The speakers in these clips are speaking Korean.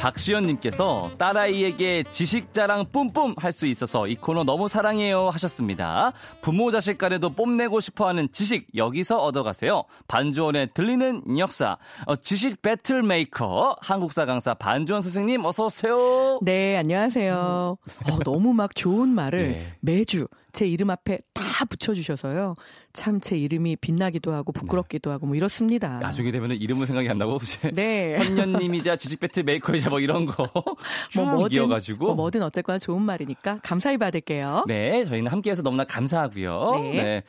박시연님께서 딸아이에게 지식 자랑 뿜뿜 할 수 있어서 이 코너 너무 사랑해요 하셨습니다. 부모 자식 간에도 뽐내고 싶어하는 지식 여기서 얻어가세요. 반주원의 들리는 역사 어, 지식 battle maker 한국사 강사 반주원 선생님 어서 오세요. 네 안녕하세요. 어, 너무 막 좋은 말을 네. 매주 제 이름 앞에 다 붙여주셔서요. 참 제 이름이 빛나기도 하고 부끄럽기도 네. 하고 뭐 이렇습니다. 나중에 되면 이름은 생각이 안 나고 네. 선녀님이자 지식 배틀 메이커이자 뭐 이런 거 뭐 뭐든 이어가지고 뭐 뭐든 어쨌거나 좋은 말이니까 감사히 받을게요. 네, 저희는 함께해서 너무나 감사하고요. 네. 네.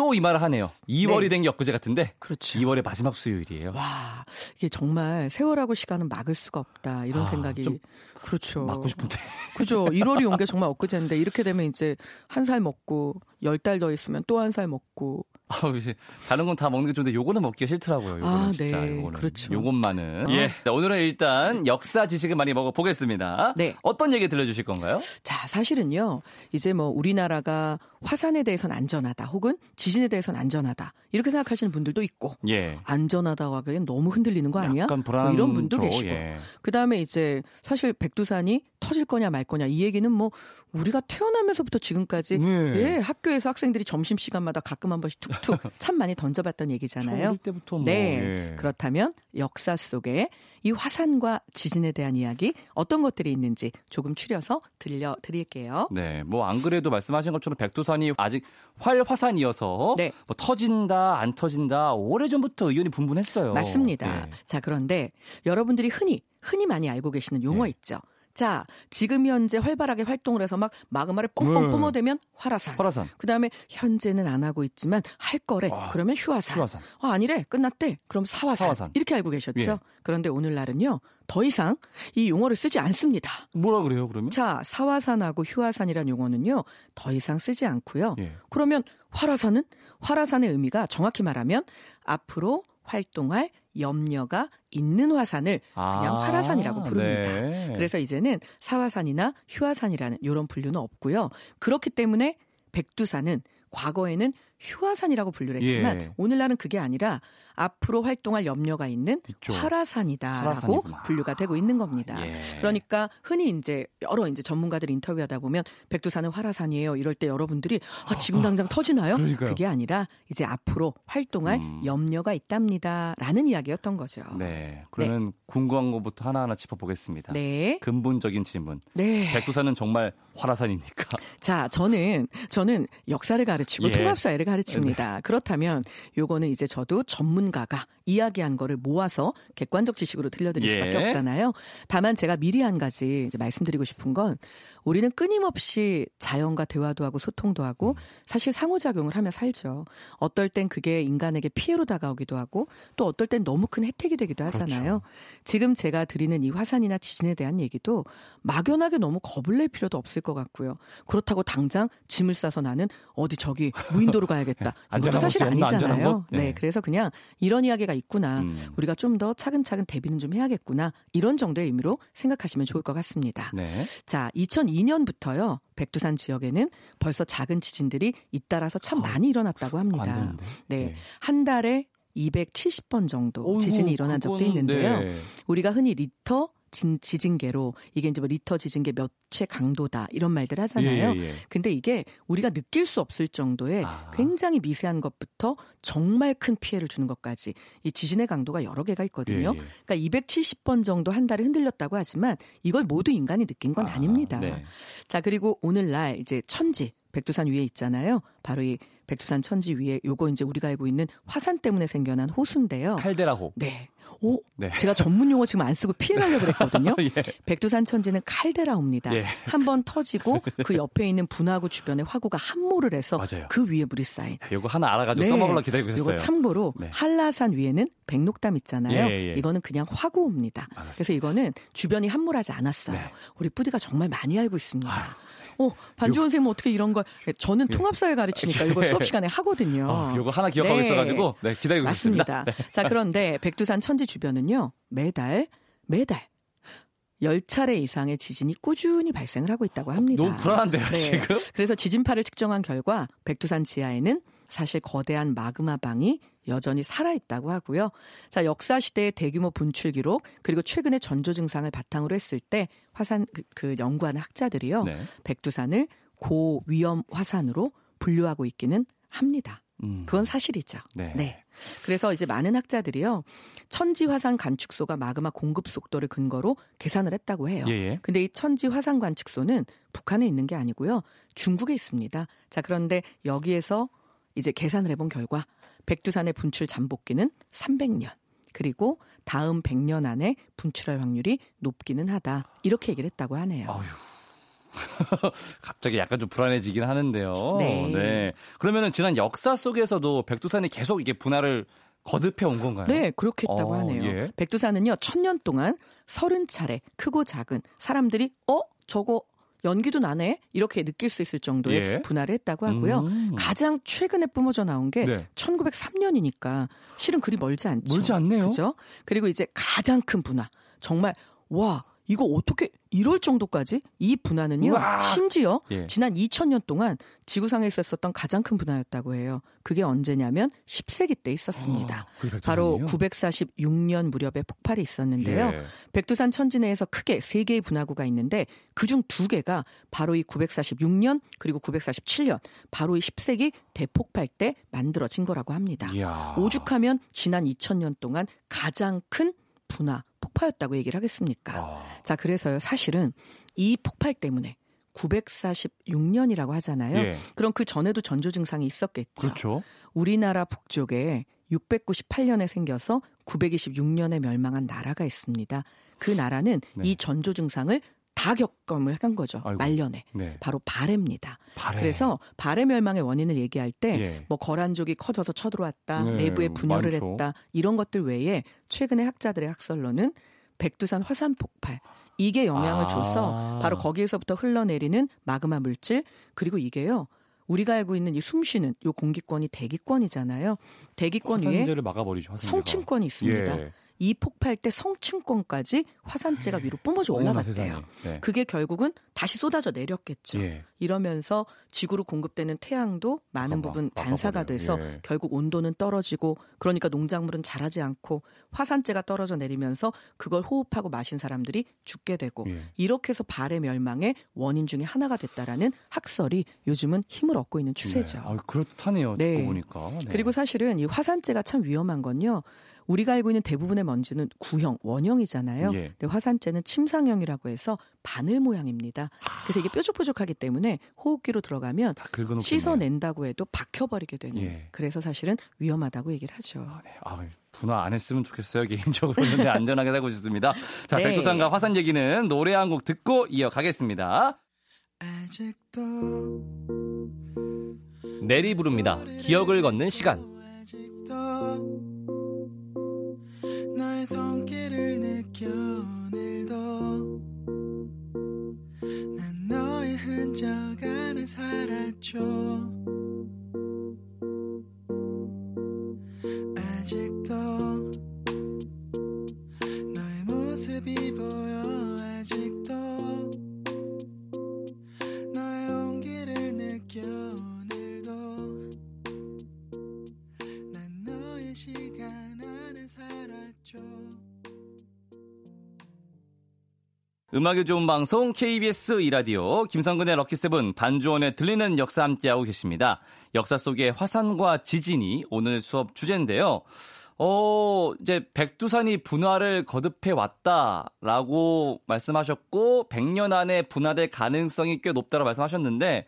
또 이 말을 하네요. 2월이 네. 된게 엊그제 같은데. 그렇죠. 2월의 마지막 수요일이에요. 와, 이게 정말 세월하고 시간은 막을 수가 없다. 이런 아, 생각이. 그렇죠. 막고 싶은데. 그죠. 1월이 온 게 정말 엊그제인데 이렇게 되면 이제 한 살 먹고 10달 더 있으면 또 한 살 먹고 아, 이제 다른 건 다 먹는 게 좋은데 요거는 먹기가 싫더라고요. 요거는 아, 진짜 네. 요거는. 그렇죠. 요것만은. 어. 예. 자, 오늘은 일단 역사 지식을 많이 먹어 보겠습니다. 네. 어떤 얘기 들려 주실 건가요? 자, 사실은요. 이제 뭐 우리나라가 화산에 대해서는 안전하다 혹은 지진에 대해서는 안전하다. 이렇게 생각하시는 분들도 있고. 예. 안전하다고 하기엔 너무 흔들리는 거 아니야? 약간 불안 뭐 이런 분도 죠. 계시고. 예. 그다음에 이제 사실 백두산이 터질 거냐 말 거냐 이 얘기는 뭐 우리가 태어나면서부터 지금까지 네. 예, 학교에서 학생들이 점심 시간마다 가끔 한 번씩 툭툭 참 많이 던져봤던 얘기잖아요. 때부터 뭐. 네. 예. 그렇다면 역사 속에 이 화산과 지진에 대한 이야기 어떤 것들이 있는지 조금 추려서 들려 드릴게요. 네. 뭐 안 그래도 말씀하신 것처럼 백두산이 아직 활화산이어서 네. 뭐 터진다 안 터진다 오래전부터 의견이 분분했어요. 맞습니다. 네. 자, 그런데 여러분들이 흔히 흔히 많이 알고 계시는 용어 네. 있죠. 자, 지금 현재 활발하게 활동을 해서 막 마그마를 뻥뻥 네. 뿜어대면 화라산. 화라산. 그다음에 현재는 안 하고 있지만 할 거래. 와, 그러면 휴화산. 휴화산. 아, 아니래. 끝났대. 그럼 사화산. 사화산. 이렇게 알고 계셨죠? 예. 그런데 오늘날은요. 더 이상 이 용어를 쓰지 않습니다. 뭐라 그래요, 그러면? 자, 사화산하고 휴화산이란 용어는요. 더 이상 쓰지 않고요. 예. 그러면 화라산은 화라산의 의미가 정확히 말하면 앞으로 활동할 염려가 있는 화산을 그냥 아, 화라산이라고 부릅니다. 네. 그래서 이제는 사화산이나 휴화산이라는 이런 분류는 없고요. 그렇기 때문에 백두산은 과거에는 휴화산이라고 분류를 했지만 예. 오늘날은 그게 아니라 앞으로 활동할 염려가 있는 이쪽. 화라산이다라고 분류가 되고 있는 겁니다. 예. 그러니까 흔히 이제 여러 이제 전문가들 인터뷰하다 보면 백두산은 화라산이에요. 이럴 때 여러분들이 아, 지금 당장 터지나요? 그러니까요. 그게 아니라 이제 앞으로 활동할 음. 염려가 있답니다라는 이야기였던 거죠. 네. 그러면 네. 궁금한 것부터 하나하나 짚어보겠습니다. 네. 근본적인 질문. 네. 백두산은 정말 화라산입니까? 자, 저는 저는 역사를 가르치고 예. 통합사회를 가르칩니다. 네. 그렇다면 요거는 이제 저도 전문가가 이야기한 거를 모아서 객관적 지식으로 들려드릴 예. 수밖에 없잖아요. 다만 제가 미리 한 가지 이제 말씀드리고 싶은 건 우리는 끊임없이 자연과 대화도 하고 소통도 하고 음. 사실 상호작용을 하며 살죠. 어떨 땐 그게 인간에게 피해로 다가오기도 하고 또 어떨 땐 너무 큰 혜택이 되기도 하잖아요. 그렇죠. 지금 제가 드리는 이 화산이나 지진에 대한 얘기도 막연하게 너무 겁을 낼 필요도 없을 것 같고요. 그렇다고 당장 짐을 싸서 나는 어디 저기 무인도로 가야겠다. 이것도 사실 아니잖아요. 네. 네. 그래서 그냥 이런 이야기가 있구나. 음. 우리가 좀 더 차근차근 대비는 좀 해야겠구나. 이런 정도의 의미로 생각하시면 좋을 것 같습니다. 네. 자, 2002년부터요. 백두산 지역에는 벌써 작은 지진들이 잇따라서 참 어, 많이 일어났다고 합니다. 네. 네. 한 달에 270번 정도 지진이 일어난 적도 있는데요. 네. 우리가 흔히 리터 진, 지진계로 이게 이제 뭐 리터 지진계 몇 채 강도다 이런 말들 하잖아요. 예, 예, 예. 근데 이게 우리가 느낄 수 없을 정도의 아. 굉장히 미세한 것부터 정말 큰 피해를 주는 것까지 이 지진의 강도가 여러 개가 있거든요. 예, 예. 그러니까 270번 정도 한 달에 흔들렸다고 하지만 이걸 모두 인간이 느낀 건 아, 닙니다 네. 자, 그리고 오늘날 이제 천지 백두산 위에 있잖아요. 바로 이 백두산 천지 위에 요거 이제 우리가 알고 있는 화산 때문에 생겨난 호수인데요. 칼데라호. 네. 오, 네. 제가 전문 용어 지금 안 쓰고 피해가려고 그랬거든요. 예. 백두산 천지는 칼데라옵니다. 예. 한번 터지고 그 옆에 있는 분화구 주변에 화구가 함몰을 해서 맞아요. 그 위에 물이 쌓인. 이거 하나 알아가지고 네. 써먹으려 기다리고 있었어요. 이거 참고로 네. 한라산 위에는 백록담 있잖아요. 예, 예, 예. 이거는 그냥 화구입니다. 알았습니다. 그래서 이거는 주변이 함몰하지 않았어요. 네. 우리 뿌디가 정말 많이 알고 있습니다. 아. 어, 반주원 선생님 어떻게 이런 걸 저는 예. 통합사회 가르치니까 이거 수업 시간에 하거든요. 어, 이거 하나 기억하고 네. 있어가지고 네, 기다리고 맞습니다. 있습니다. 네. 자 그런데 백두산 천지 주변은요 매달 매달 10차례 이상의 지진이 꾸준히 발생을 하고 있다고 합니다. 너무 불안한데요, 네. 지금? 그래서 지진파를 측정한 결과 백두산 지하에는 사실 거대한 마그마 방이 여전히 살아있다고 하고요. 자, 역사 시대의 대규모 분출 기록, 그리고 최근의 전조 증상을 바탕으로 했을 때 화산, 그, 그 연구하는 학자들이요. 네. 백두산을 고위험 화산으로 분류하고 있기는 합니다. 음. 그건 사실이죠. 네. 네. 그래서 이제 많은 학자들이요. 천지 화산 관측소가 마그마 공급 속도를 근거로 계산을 했다고 해요. 예, 예. 근데 이 천지 화산 관측소는 북한에 있는 게 아니고요. 중국에 있습니다. 자, 그런데 여기에서 이제 계산을 해본 결과 백두산의 분출 잠복기는 300년. 그리고 다음 100년 안에 분출할 확률이 높기는 하다. 이렇게 얘기를 했다고 하네요. 아유. 갑자기 약간 좀 불안해지긴 하는데요. 네. 네. 그러면은 지난 역사 속에서도 백두산이 계속 이게 분할을 거듭해 온 건가요? 네, 그렇게 했다고 어, 하네요. 예. 백두산은요, 천년 동안 서른 차례 크고 작은 사람들이 어 저거 연기도 나네 이렇게 느낄 수 있을 정도의 예. 분할을 했다고 하고요. 음. 가장 최근에 뿜어져 나온 게 네. 1903년이니까 실은 그리 멀지 않죠. 멀지 않네요. 그죠? 그리고 이제 가장 큰 분화 정말 와 이거 어떻게 이럴 정도까지 이 분화는요. 우와. 심지어 예. 지난 2000년 동안 지구상에 있었던 가장 큰 분화였다고 해요. 그게 언제냐면 10세기 때 있었습니다. 어, 바로 946년 무렵에 폭발이 있었는데요. 예. 백두산 천지 내에서 크게 세 개의 분화구가 있는데 그중 두 개가 바로 이 946년 그리고 947년 바로 이 10세기 대폭발 때 만들어진 거라고 합니다. 이야. 오죽하면 지난 2000년 동안 가장 큰 분화 폭파였다고 얘기를 하겠습니까? 아. 자, 그래서요, 사실은 이 폭발 때문에 946년이라고 하잖아요. 예. 그럼 그 전에도 전조 증상이 있었겠죠. 그렇죠. 우리나라 북쪽에 698년에 생겨서 926년에 멸망한 나라가 있습니다. 그 나라는 네. 이 전조 증상을 다 겪음을 한 거죠. 아이고. 말년에. 네. 바로 발해입니다. 발해. 그래서 발해 멸망의 원인을 얘기할 때뭐 예. 뭐 거란족이 커져서 쳐들어왔다, 네. 내부에 분열을 많죠. 했다 이런 것들 외에 최근에 학자들의 학설로는 백두산 화산 폭발 이게 영향을 아. 줘서 바로 거기에서부터 흘러내리는 마그마 물질 그리고 이게요. 우리가 알고 있는 이 숨쉬는 요 공기권이 대기권이잖아요. 대기권 위에 성층권이 있습니다. 예. 이 폭발 때 성층권까지 화산재가 위로 뿜어져 올라갔대요. 네. 그게 결국은 다시 쏟아져 내렸겠죠. 예. 이러면서 지구로 공급되는 태양도 많은 부분 반사가 돼서 예. 결국 온도는 떨어지고 그러니까 농작물은 자라지 않고 화산재가 떨어져 내리면서 그걸 호흡하고 마신 사람들이 죽게 되고 예. 이렇게 해서 발의 멸망의 원인 중에 하나가 됐다라는 학설이 요즘은 힘을 얻고 있는 추세죠. 네. 아, 그렇다네요. 네. 듣고 보니까. 네. 그리고 사실은 이 화산재가 참 위험한 건요. 우리가 알고 있는 대부분의 먼지는 구형, 원형이잖아요. 예. 근데 화산재는 침상형이라고 해서 바늘 모양입니다. 그래서 이게 뾰족뾰족하기 때문에 호흡기로 들어가면 씻어낸다고 해도 박혀버리게 되는. 예. 그래서 사실은 위험하다고 얘기를 하죠. 아, 네. 아, 분화 안 했으면 좋겠어요. 개인적으로는 네, 안전하게 살고 싶습니다. 자, 네. 백두산과 화산 얘기는 노래 한 곡 듣고 이어가겠습니다. 내리 부릅니다. 기억을 걷는 시간. 너의 손길을 느껴 오늘도 난 너의 흔적 안에 살았죠 음악이 좋은 방송 KBS 이라디오 김성근의 럭키세븐 반주원에 들리는 역사 함께하고 계십니다. 역사 속의 화산과 지진이 오늘 수업 주제인데요. 어, 이제 백두산이 분화를 거듭해 왔다라고 말씀하셨고 100년 안에 분화될 가능성이 꽤 높다고 말씀하셨는데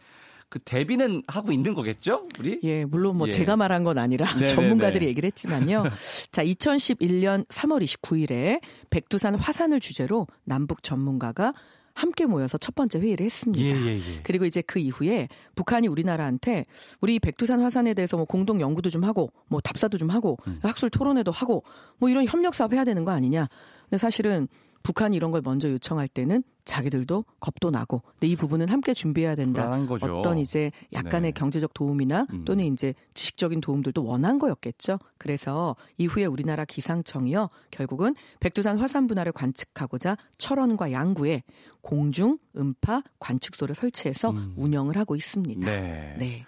그 대비는 하고 있는 거겠죠? 우리? 예, 물론 뭐 예. 제가 말한 건 아니라 네네네. 전문가들이 얘기를 했지만요. 자, 2011년 3월 29일에 백두산 화산을 주제로 남북 전문가가 함께 모여서 첫 번째 회의를 했습니다. 예, 예, 예. 그리고 이제 그 이후에 북한이 우리나라한테 우리 백두산 화산에 대해서 뭐 공동 연구도 좀 하고 뭐 답사도 좀 하고 음. 학술 토론회도 하고 뭐 이런 협력 사업 해야 되는 거 아니냐. 근데 사실은 북한이 이런 걸 먼저 요청할 때는 자기들도 겁도 나고 근데 이 부분은 함께 준비해야 된다. 어떤 이제 약간의 네. 경제적 도움이나 음. 또는 이제 지식적인 도움들도 원한 거였겠죠. 그래서 이후에 우리나라 기상청이요 결국은 백두산 화산 분화를 관측하고자 철원과 양구에 공중 음파 관측소를 설치해서 음. 운영을 하고 있습니다. 네. 네.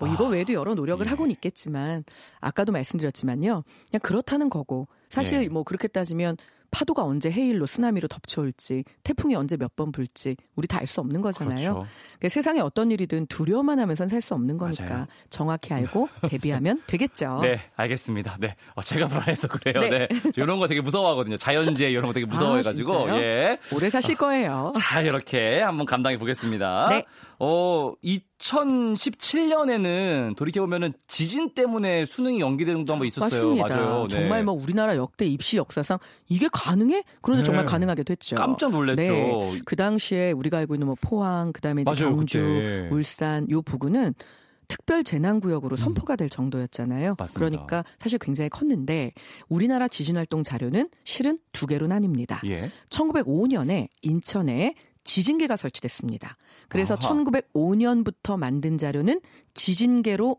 뭐 이거 아, 외에도 여러 노력을 예. 하고는 있겠지만 아까도 말씀드렸지만요. 그냥 그렇다는 거고 사실 예. 뭐 그렇게 따지면 파도가 언제 해일로 쓰나미로 덮쳐올지 태풍이 언제 몇 번 불지 우리 다 알 수 없는 거잖아요. 그렇죠. 그러니까 세상에 어떤 일이든 두려워만 하면서 살 수 없는 거니까 맞아요. 정확히 알고 대비하면 되겠죠. 네, 알겠습니다. 네, 어, 제가 불안해서 그래요. 네. 네. 이런 거 되게 무서워하거든요. 자연재해 이런 거 되게 무서워해가지고 아, 예, 오래 사실 거예요. 자, 이렇게 한번 감당해 보겠습니다. 네. 어, 2017년에는 돌이켜 보면은 지진 때문에 수능이 연기되는 것도 한번 있었어요. 맞습니다. 맞아요. 네. 정말 뭐 우리나라 역대 입시 역사상 이게 가능해? 그런데 네. 정말 가능하게 됐죠. 깜짝 놀랐죠. 네. 그 당시에 우리가 알고 있는 뭐 포항, 그다음에 이제 맞아요, 경주, 그때. 울산 요 부근은 특별 재난 구역으로 음. 선포가 될 정도였잖아요. 맞습니다. 그러니까 사실 굉장히 컸는데 우리나라 지진 활동 자료는 실은 두 개로 나뉩니다. 예. 1905년에 인천에 지진계가 설치됐습니다. 그래서 아하. 1905년부터 만든 자료는 지진계로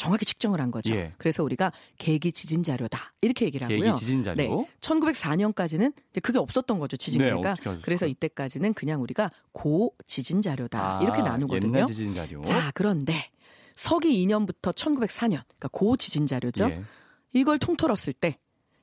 정확히 측정을 한 거죠. 예. 그래서 우리가 계기 지진 자료다 이렇게 얘기를 하고요. 계기 지진 자료. 네. 1904년까지는 이제 그게 없었던 거죠 지진계가. 네, 그래서 이때까지는 그냥 우리가 고 지진 자료다 아, 이렇게 나누거든요. 옛날 지진 자료. 자 그런데 서기 2년부터 1904년 그러니까 고 지진 자료죠. 예. 이걸 통틀었을 때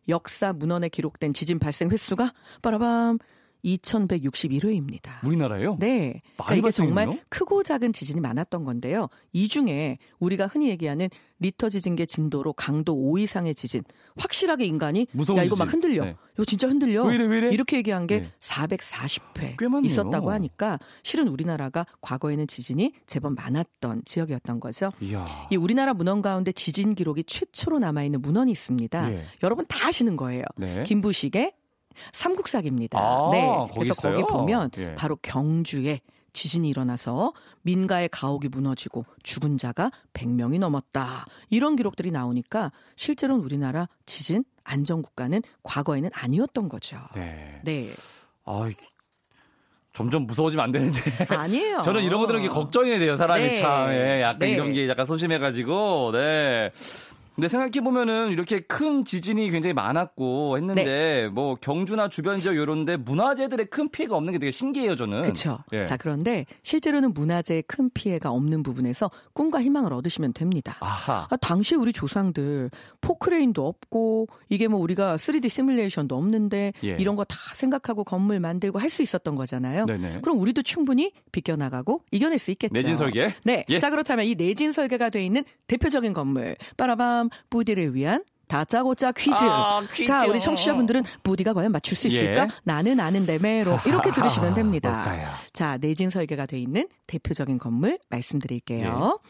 역사 문헌에 기록된 지진 발생 횟수가 빠라밤 2161회입니다. 우리나라요? 네. 그러니까 이게 정말 크고 작은 지진이 많았던 건데요. 이 중에 우리가 흔히 얘기하는 리터 지진계 진도로 강도 5 이상의 지진. 확실하게 인간이 야 이거 막 흔들려. 네. 이거 진짜 흔들려. 왜 이래, 왜 이래? 이렇게 얘기한 게 네. 440회 있었다고 하니까 실은 우리나라가 과거에는 지진이 제법 많았던 지역이었던 거죠. 이야. 이 우리나라 문헌 가운데 지진 기록이 최초로 남아 있는 문헌이 있습니다. 예. 여러분 다 아시는 거예요. 네. 김부식의 삼국사기입니다. 아, 네. 그래서 거기 보면 예. 바로 경주에 지진이 일어나서 민가의 가옥이 무너지고 죽은 자가 100명이 넘었다. 이런 기록들이 나오니까 실제로는 우리나라 지진 안전 국가는 과거에는 아니었던 거죠. 네. 네. 아, 점점 무서워지면 안 되는데. 아니에요. 저는 이런 거 들은 게 걱정이 돼요. 사람이 네. 참. 예, 약간 네. 이런 게 약간 소심해가지고. 네. 근데 생각해 보면은 이렇게 큰 지진이 굉장히 많았고 했는데 네. 뭐 경주나 주변 지역 이런데 문화재들의 큰 피해가 없는 게 되게 신기해요 저는. 그렇죠. 예. 자 그런데 실제로는 문화재의 큰 피해가 없는 부분에서 꿈과 희망을 얻으시면 됩니다. 아하. 아, 당시 우리 조상들 포크레인도 없고 이게 뭐 우리가 3D 시뮬레이션도 없는데 예. 이런 거 다 생각하고 건물 만들고 할 수 있었던 거잖아요. 네네. 그럼 우리도 충분히 비껴나가고 이겨낼 수 있겠죠. 내진 설계. 네. 예. 자 그렇다면 이 내진 설계가 돼 있는 대표적인 건물 빠라밤 다음 부디를 위한 다짜고짜 퀴즈. 아, 자, 우리 청취자분들은 부디가 과연 맞출 수 있을까? 예. 나는 아는데 매로 이렇게 들으시면 됩니다. 뭘까요? 자, 내진 설계가 돼 있는 대표적인 건물 말씀드릴게요. 예.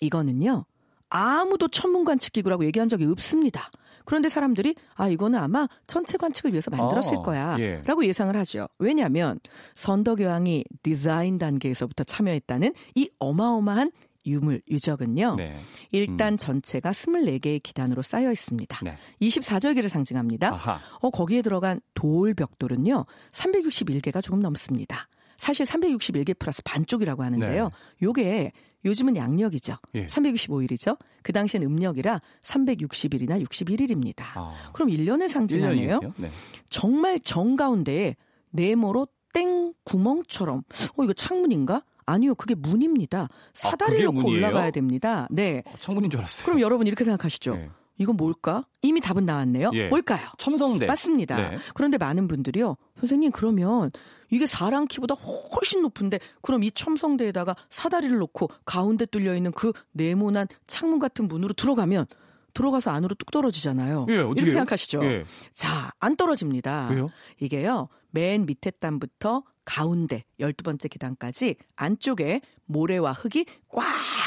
이거는요. 아무도 천문 관측 기구라고 얘기한 적이 없습니다. 그런데 사람들이 아 이거는 아마 천체 관측을 위해서 만들었을 아, 거야라고 예. 예상을 하죠. 왜냐하면 선덕여왕이 디자인 단계에서부터 참여했다는 이 어마어마한 유물, 유적은요. 네. 일단 음. 전체가 24개의 기단으로 쌓여 있습니다. 네. 24절기를 상징합니다. 아하. 어, 거기에 들어간 돌 벽돌은요. 361개가 조금 넘습니다. 사실 361개 플러스 반쪽이라고 하는데요. 네. 요게 요즘은 양력이죠. 예. 365일이죠. 그 당시엔 음력이라 360일이나 61일입니다. 아. 그럼 1년을 상징하네요. 네. 정말 정 가운데에 네모로 땡 구멍처럼 어 이거 창문인가? 아니요, 그게 문입니다. 사다리를 아, 놓고 문이에요? 올라가야 됩니다. 네. 어, 창문인 줄 알았어요. 그럼 여러분 이렇게 생각하시죠. 네. 이건 뭘까? 이미 답은 나왔네요. 예. 뭘까요? 첨성대. 맞습니다. 네. 그런데 많은 분들이요. 선생님 그러면 이게 사람 키보다 훨씬 높은데 그럼 이 첨성대에다가 사다리를 놓고 가운데 뚫려 있는 그 네모난 창문 같은 문으로 들어가면 들어가서 안으로 뚝 떨어지잖아요. 예, 이렇게 생각하시죠. 예. 자, 안 떨어집니다. 왜요? 이게요. 맨 밑에 단부터 가운데 12번째 계단까지 안쪽에 모래와 흙이 꽉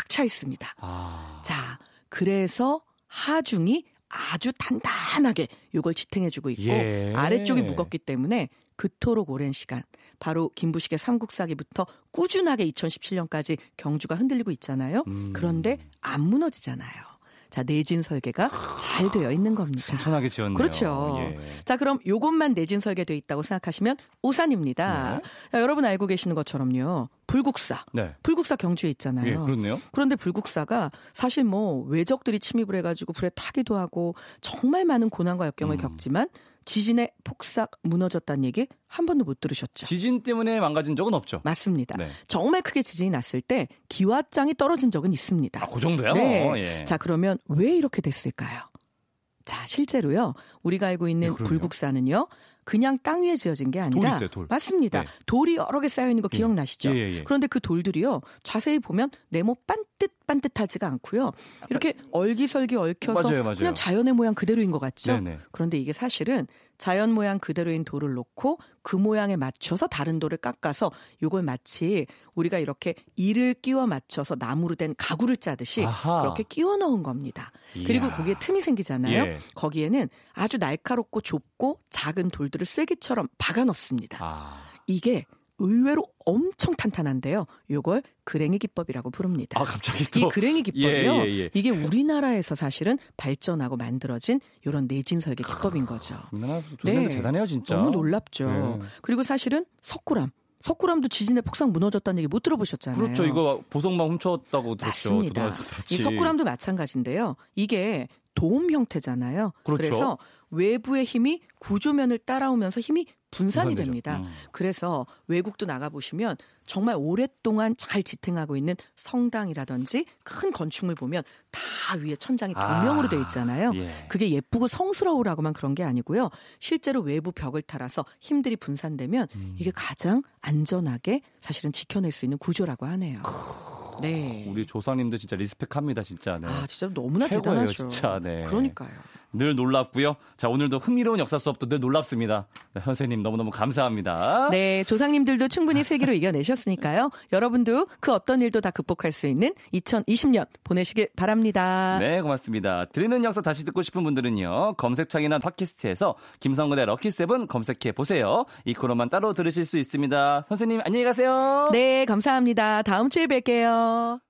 차 있습니다. 아. 자, 그래서 하중이 아주 단단하게 이걸 지탱해주고 있고 예. 아래쪽이 무겁기 때문에 그토록 오랜 시간 바로 김부식의 삼국사기부터 꾸준하게 2017년까지 경주가 흔들리고 있잖아요. 음. 그런데 안 무너지잖아요. 자, 내진 설계가 잘 되어 있는 겁니다. 순순하게 지었네요. 그렇죠. 예. 자, 그럼 요것만 내진 설계되어 있다고 생각하시면 오산입니다. 네. 자, 여러분 알고 계시는 것처럼요. 불국사. 네. 불국사 경주에 있잖아요. 예, 그렇네요. 그런데 불국사가 사실 뭐 외적들이 침입을 해가지고 불에 타기도 하고 정말 많은 고난과 역경을 음. 겪지만 지진에 폭삭 무너졌다는 얘기 한 번도 못 들으셨죠? 지진 때문에 망가진 적은 없죠. 맞습니다. 네. 정말 크게 지진이 났을 때 기와장이 떨어진 적은 있습니다. 아, 그 정도요? 네. 예. 자, 그러면 왜 이렇게 됐을까요? 자, 실제로요. 우리가 알고 있는 네, 불국사는요. 그냥 땅 위에 지어진 게 아니라 돌 있어요, 돌. 맞습니다. 네. 돌이 여러 개 쌓여 있는 거 예. 기억나시죠? 예, 예, 예. 그런데 그 돌들이요. 자세히 보면 네모 반듯 반듯하지가 않고요. 이렇게 얼기설기 얽혀서 맞아요, 맞아요. 그냥 자연의 모양 그대로인 것 같죠? 네네. 그런데 이게 사실은 자연 모양 그대로인 돌을 놓고 그 모양에 맞춰서 다른 돌을 깎아서 요걸 마치 우리가 이렇게 이를 끼워 맞춰서 나무로 된 가구를 짜듯이 아하. 그렇게 끼워 넣은 겁니다. 이야. 그리고 거기에 틈이 생기잖아요. 예. 거기에는 아주 날카롭고 좁고 작은 돌들을 쐐기처럼 박아 넣습니다. 아. 이게 의외로 엄청 탄탄한데요. 요걸 그랭이 기법이라고 부릅니다. 아, 갑자기 또. 이 그랭이 기법이요. 예, 예, 예. 이게 우리나라에서 사실은 발전하고 만들어진 이런 내진 설계 기법인 거죠. 우리나라 네. 대단해요, 진짜. 너무 놀랍죠. 네. 그리고 사실은 석굴암. 석굴암도 지진에 폭삭 무너졌다는 얘기 못 들어보셨잖아요. 그렇죠. 이거 보석만 훔쳤다고 들었죠. 맞습니다. 이 석굴암도 마찬가지인데요. 이게 도움 형태잖아요. 그렇죠. 그래서 외부의 힘이 구조면을 따라오면서 힘이 분산이 분산되죠. 됩니다. 음. 그래서 외국도 나가 보시면 정말 오랫동안 잘 지탱하고 있는 성당이라든지 큰 건축물 보면 다 위에 천장이 도명으로 아, 돼 있잖아요. 예. 그게 예쁘고 성스러우라고만 그런 게 아니고요. 실제로 외부 벽을 따라서 힘들이 분산되면 음. 이게 가장 안전하게 사실은 지켜낼 수 있는 구조라고 하네요. 네. 우리 조상님들 진짜 리스펙합니다, 진짜. 네. 아, 진짜 너무나 최고예요, 대단하죠. 진짜. 네. 그러니까요. 늘 놀랍고요. 자, 오늘도 흥미로운 역사 수업도 늘 놀랍습니다. 네, 선생님 너무너무 감사합니다. 네, 조상님들도 충분히 세계로 이겨내셨으니까요. 여러분도 그 어떤 일도 다 극복할 수 있는 2020년 보내시길 바랍니다. 네, 고맙습니다. 드리는 역사 다시 듣고 싶은 분들은요. 검색창이나 팟캐스트에서 김성근의 럭키세븐 검색해 보세요. 이 코너만 따로 들으실 수 있습니다. 선생님 안녕히 가세요. 네, 감사합니다. 다음 주에 뵐게요.